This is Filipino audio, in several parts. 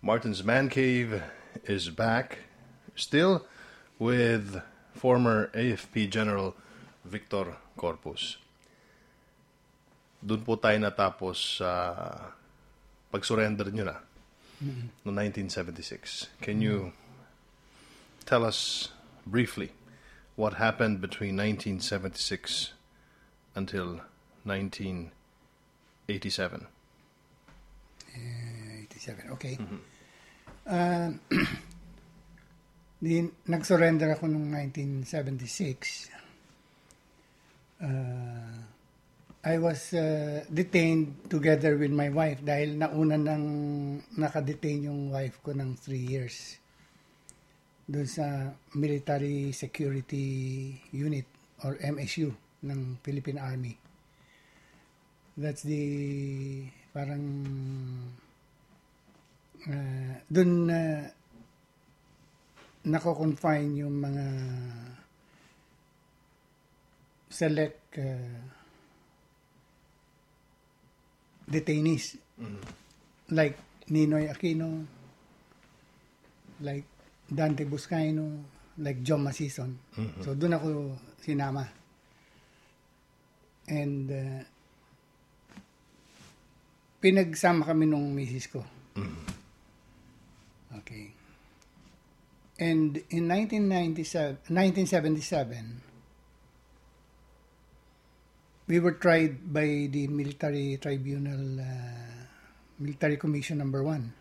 Martin's Man Cave is back, still with former AFP General Victor Corpus. Doon po tayo natapos sa pag-surrender nyo na mm-hmm. no 1976. Can you tell us briefly what happened between 1976 until 1987? 87, okay. Ah, di, nag-surrender ako noong 1976. Ah, I was uh, detained together with my wife dahil nauna nang nakadetain yung wife ko ng three years doon sa Military Security Unit or MSU ng Philippine Army. That's the parang uh, doon na nako-confine yung mga select uh, detainees like Ninoy Aquino, like Dante Buscaino, like John Masison. So doon ako sinama. And uh, pinagsama kami nung misis ko. Okay. And in 1997, 1977, we were tried by the military tribunal, uh, military commission number one.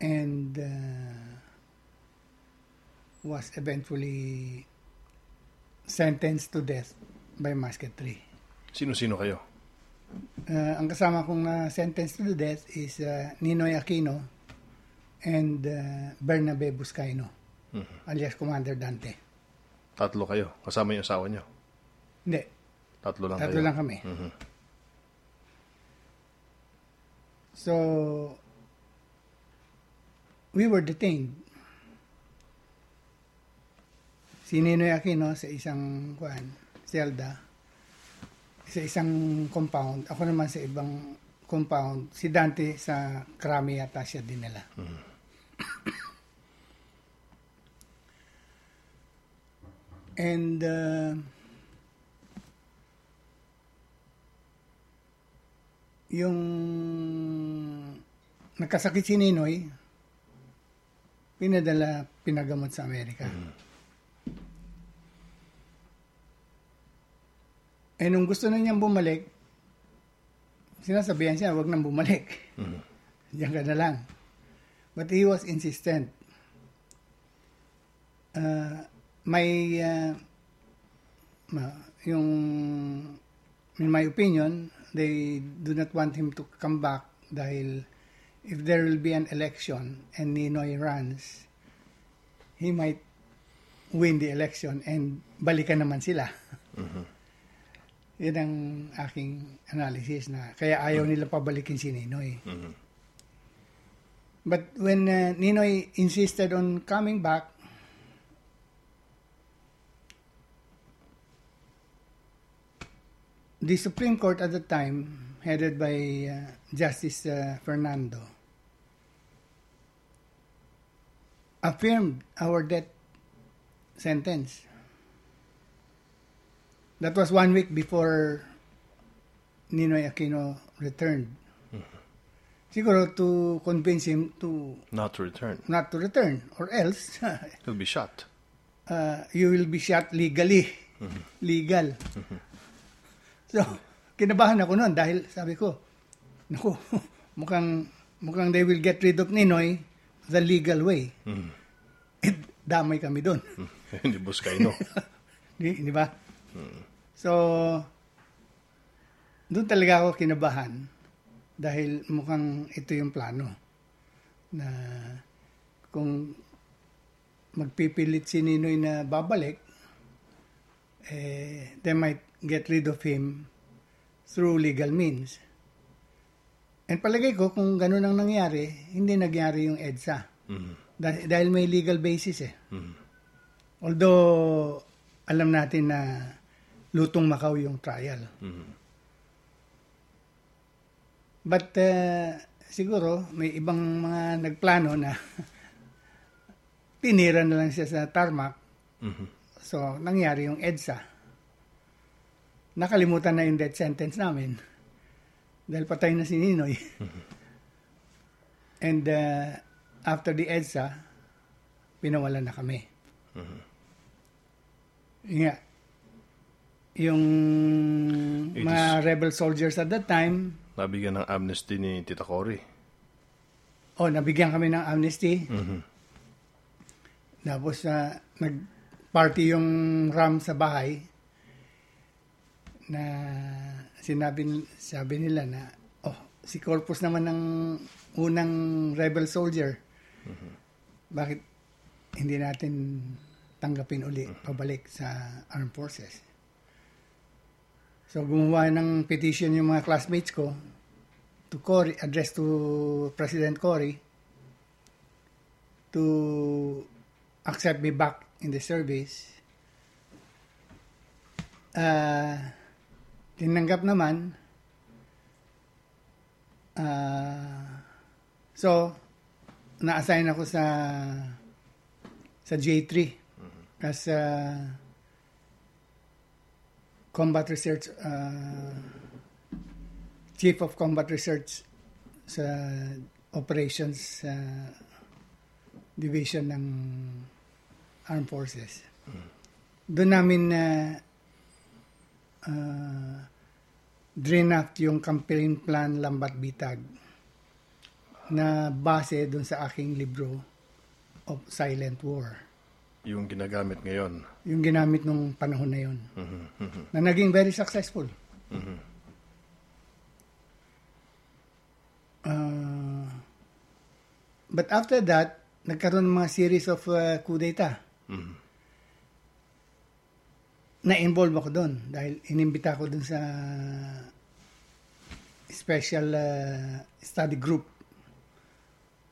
And uh, was eventually sentenced to death by musket tree. Sino-sino kayo? Uh, ang kasama kong na sentenced to death is uh, Ninoy Aquino and uh, Bernabe Buscaino, alias Commander Dante. Tatlo kayo. Kasama yung asawa nyo. Hindi, Tatlo lang tatlo kayo. lang kami. So, we were detained. Si Ninoy Aquino sa isang kuan, Zelda, sa isang compound. Ako naman sa ibang compound. Si Dante sa Krami yata siya din nila. And uh, yung nagkasakit si Ninoy, pinadala, pinagamot sa Amerika. Eh, nung gusto na niyang bumalik, sinasabihan siya, wag nang bumalik. Diyan ka na lang. But he was insistent. Uh, may, uh, ma- yung, in my opinion, they do not want him to come back dahil if there will be an election and Ninoy runs, he might win the election and balikan naman sila. Yan ang aking analysis na kaya ayaw nila pabalikin si Ninoy. But when uh, Ninoy insisted on coming back, the Supreme Court at the time, headed by uh, Justice uh, Fernando, affirmed our death sentence. That was one week before Ninoy Aquino returned. Siguro to convince him to Not to return. not to return, or else He'll be shot. uh, you will be shot legally. Legal. So, kinabahan ako noon dahil sabi ko, naku, mukhang, mukhang they will get rid of Ninoy the legal way. Eh, damay kami doon. Hindi Buscaino. di, di ba? So, doon talaga ako kinabahan dahil mukhang ito yung plano na kung magpipilit si Ninoy na babalik, eh, they might get rid of him through legal means. And palagay ko, kung ganun ang nangyari, hindi nagyari yung EDSA. Dahil, dahil may legal basis eh. Although, alam natin na lutong Macau yung trial. But uh, siguro may ibang mga nagplano na tinira na lang siya sa tarmac. Mhm. So, nangyari yung EDSA. Nakalimutan na yung death sentence namin. Dahil patay na si Ninoy. And uh, after the EDSA, pinawalan na kami. Yun nga. Yung It mga rebel soldiers at that time, Nabigyan ng amnesty ni Tita Cory. oh, nabigyan kami ng amnesty. Mhm. Tapos na nag-party yung RAM sa bahay na sinabi sabi nila na oh si Corpus naman ng unang rebel soldier. Bakit hindi natin tanggapin uli pabalik sa armed forces? So gumawa ng petition yung mga classmates ko to Cory, address to President Cory to accept me back in the service. Ah, tinanggap naman. Ah, so, na-assign ako sa sa J3 as ah, combat research ah, chief of combat research sa operations sa division ng armed forces. Doon namin na uh, draft yung campaign plan Lambat Bitag na base doon sa aking libro of Silent War. Yung ginagamit ngayon. Yung ginamit nung panahon na yon Mhm, mhm, na naging very successful. mhm. Uh, but after that, nagkaroon ng mga series of uh, coup d'etat. Mhm. Na-involve ako doon dahil inimbita ko doon sa special uh, study group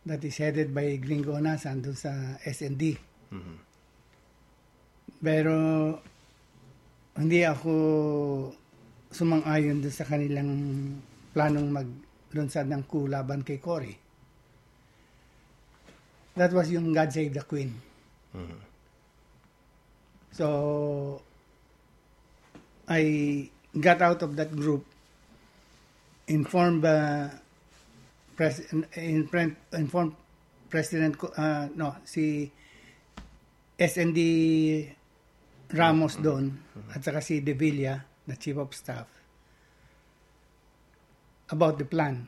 that is headed by Gringo Onasan doon sa SND. Mhm. Pero hindi ako sumang-ayon sa kanilang planong maglunsad ng coup laban kay Cory. That was yung God Save the Queen. Mhm. So, I got out of that group, informed uh, pres- in- informed President, ko- uh, no, si SND Ramos doon, at saka si De Villa, the Chief of Staff, about the plan.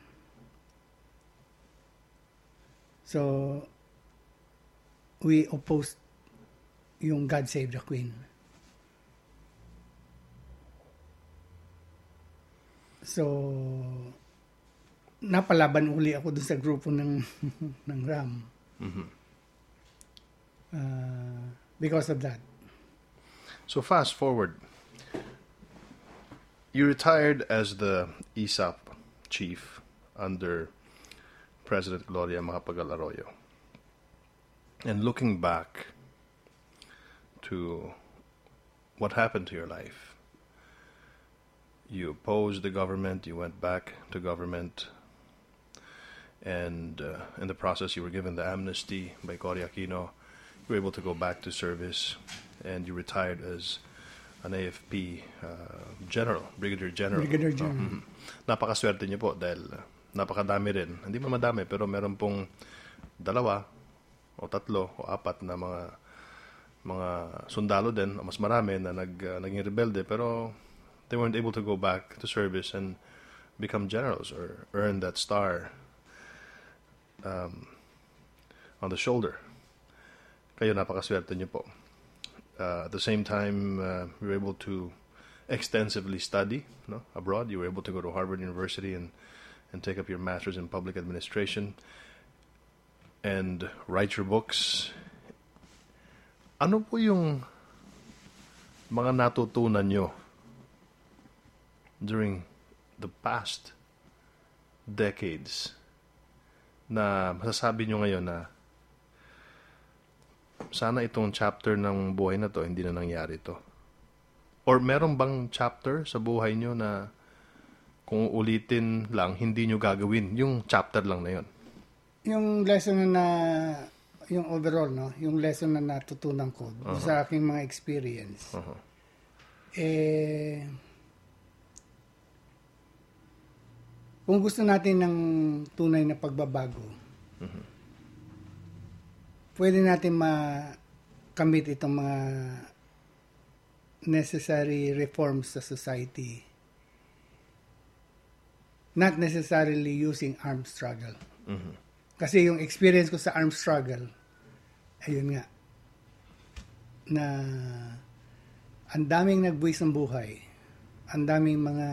So, we opposed yung God Save the Queen. So, napalaban uli ako dun sa grupo ng, ng RAM. Mhm. Uh, because of that. So fast forward. You retired as the ESOP chief under President Gloria Macapagal Arroyo. And looking back to what happened to your life, you opposed the government, you went back to government, and uh, in the process, you were given the amnesty by Cory Aquino. You were able to go back to service, and you retired as an AFP uh, general, brigadier general. Brigadier General. Oh, mhm. Napakaswerte niyo po dahil uh, napakadami rin. Hindi man madami, pero meron pong dalawa o tatlo o apat na mga mga sundalo din, o mas marami na nag, uh, naging rebelde, pero they weren't able to go back to service and become generals or earn that star um, on the shoulder. Kayo napakaswerte niyo po. Uh, at the same time, uh, you were able to extensively study no, abroad. You were able to go to Harvard University and, and take up your master's in public administration and write your books. Ano po yung mga natutunan nyo during the past decades na masasabi nyo ngayon na sana itong chapter ng buhay na to hindi na nangyari to? Or meron bang chapter sa buhay nyo na kung ulitin lang, hindi nyo gagawin yung chapter lang na yun? Yung lesson na, yung overall, no? Yung lesson na natutunan ko uh-huh. sa aking mga experience. Uh-huh. Eh, kung gusto natin ng tunay na pagbabago, uh-huh. Pwede natin makamit itong mga necessary reforms sa society. Not necessarily using armed struggle. Mm-hmm. Kasi yung experience ko sa armed struggle, ayun nga, na ang daming nagbuwis ng buhay, ang daming mga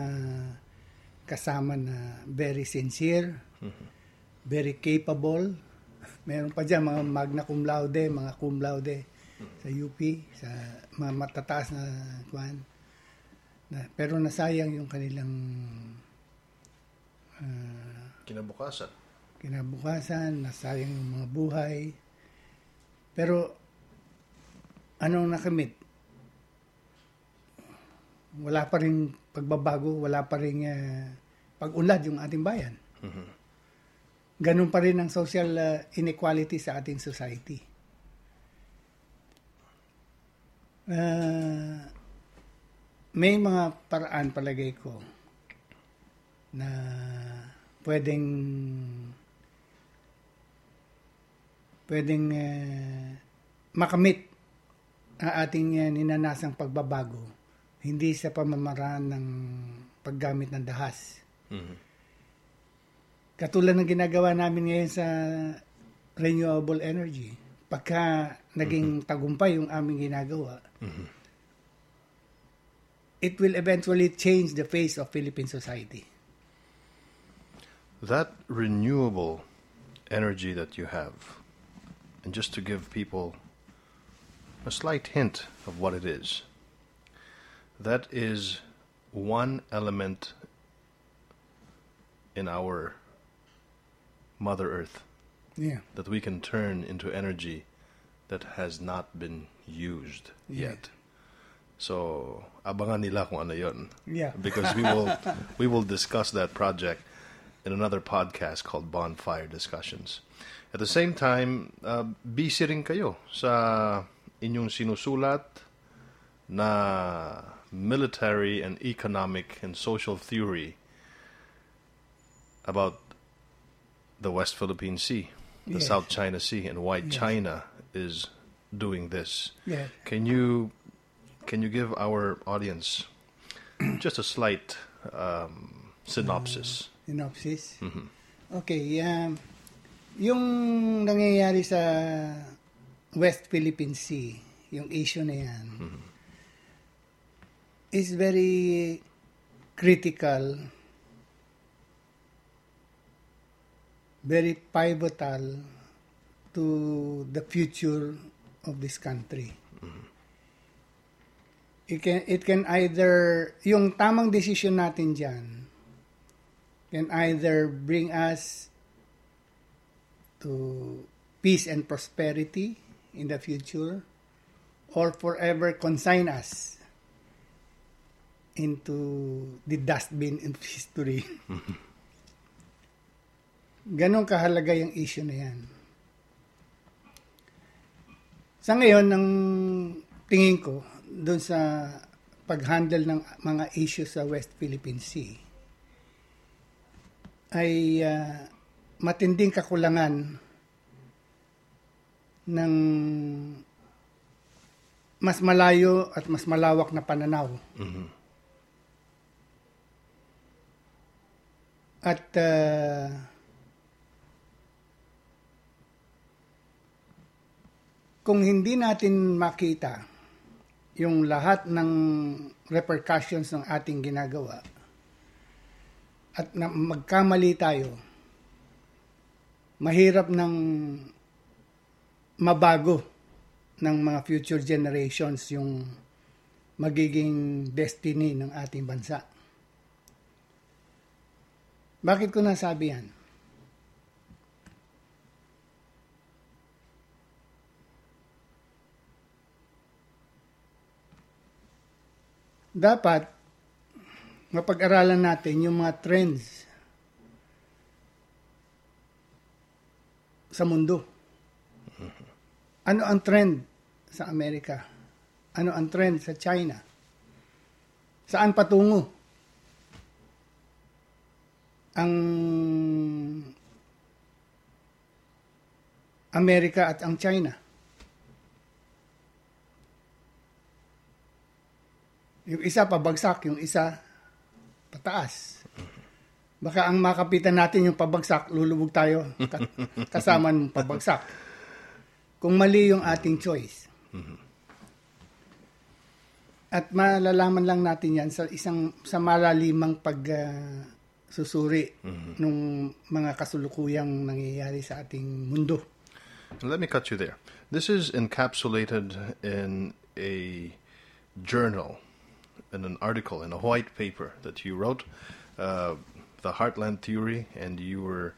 kasama na very sincere, mm-hmm. very capable. Meron pa dyan mga magna cum laude, mga cum laude sa UP, sa mga matataas na kwan. Na, pero nasayang yung kanilang uh, kinabukasan. Kinabukasan, nasayang yung mga buhay. Pero anong nakamit? Wala pa rin pagbabago, wala pa rin uh, pag-unlad yung ating bayan. Mm-hmm. Ganun pa rin ang social uh, inequality sa ating society. Uh, may mga paraan palagay ko na pwedeng pwedeng uh, makamit ang ating uh, ninanasang pagbabago hindi sa pamamaraan ng paggamit ng dahas. Mm-hmm. Katulad ng ginagawa namin ngayon sa renewable energy pagka naging mm-hmm. tagumpay yung aming ginagawa, mm-hmm. it will eventually change the face of Philippine society. That renewable energy that you have, and just to give people a slight hint of what it is, that is one element in our Mother Earth yeah. that we can turn into energy that has not been used yeah. yet. So, abangan nila kung ano yun. Yeah. Because we will we will discuss that project in another podcast called Bonfire Discussions. At the same time, uh, busy rin kayo sa inyong sinusulat na military and economic and social theory about the West Philippine Sea the yes. South China Sea and why yes. China is doing this. Yes. Can you can you give our audience just a slight um, synopsis? Uh, synopsis. Mm-hmm. Okay, um, yung nangyayari sa West Philippine Sea, yung issue na yan, mm-hmm. is very critical very pivotal to the future of this country. Mm-hmm. It can it can either yung tamang decision natin diyan can either bring us to peace and prosperity in the future or forever consign us into the dustbin of history. Mm-hmm. Ganon kahalaga yung issue na yan. Sa ngayon, ang tingin ko, doon sa pag-handle ng mga issue sa West Philippine Sea, ay uh, matinding kakulangan ng mas malayo at mas malawak na pananaw. Mm-hmm. At uh, kung hindi natin makita yung lahat ng repercussions ng ating ginagawa at na magkamali tayo, mahirap ng mabago ng mga future generations yung magiging destiny ng ating bansa. Bakit ko nasabi yan? Dapat mapag-aralan natin yung mga trends sa mundo. Ano ang trend sa Amerika? Ano ang trend sa China? Saan patungo? Ang Amerika at ang China. Yung isa pabagsak, yung isa pataas. Baka ang makapitan natin yung pabagsak, lulubog tayo kasama ng pabagsak. Kung mali yung ating choice. At malalaman lang natin yan sa isang sa malalimang pag uh, susuri nung mga kasulukuyang nangyayari sa ating mundo. Let me cut you there. This is encapsulated in a journal, in an article, in a white paper that you wrote, uh, the Heartland Theory, and you were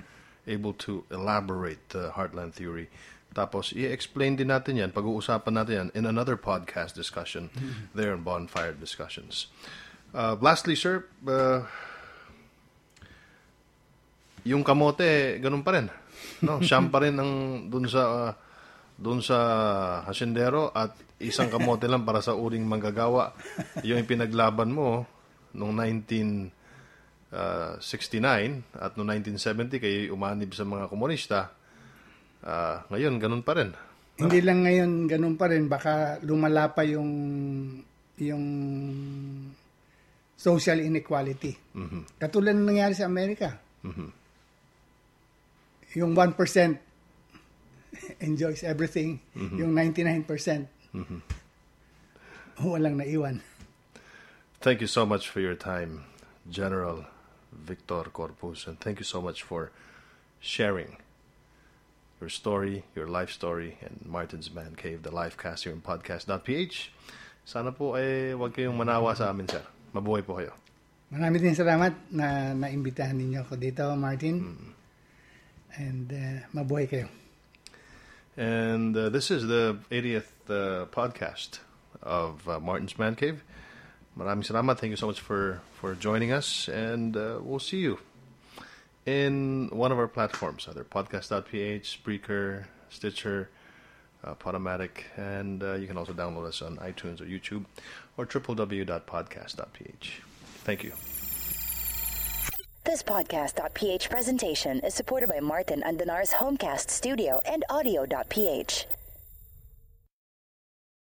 able to elaborate the Heartland Theory. Tapos, i-explain din natin yan, pag-uusapan natin yan in another podcast discussion there in Bonfire Discussions. Uh, lastly, sir, uh, yung kamote, ganun pa rin. No, siyam pa rin ang dun sa uh, dun sa hasindero at isang kamote lang para sa uring manggagawa. Yung pinaglaban mo noong 1969 at noong 1970 kayo umanib sa mga komunista. Uh, ngayon, ganun pa rin. Hindi lang ngayon ganun pa rin. Baka lumala pa yung yung social inequality. Mm-hmm. Katulad ng nangyari sa Amerika. Mm-hmm. Yung 1% enjoys everything. Mm-hmm. Yung 99% mm-hmm. walang naiwan. Thank you so much for your time, General Victor Corpus. And thank you so much for sharing your story, your life story, and Martin's Man Cave, the live cast here in podcast.ph. Sana po ay wag kayong manawa sa amin, sir. Mabuhay po kayo. Marami din salamat na naimbitahan ninyo ako dito, Martin. Mm. And uh, mabuhay kayo. And uh, this is the 80th uh, podcast of uh, Martin's Man Cave. Maraming salamat. Thank you so much for, for joining us. And uh, we'll see you in one of our platforms, either podcast.ph, Spreaker, Stitcher, uh, Podomatic, and uh, you can also download us on iTunes or YouTube or www.podcast.ph. Thank you. This podcast.ph presentation is supported by Martin Andanar's Homecast Studio and Audio.ph.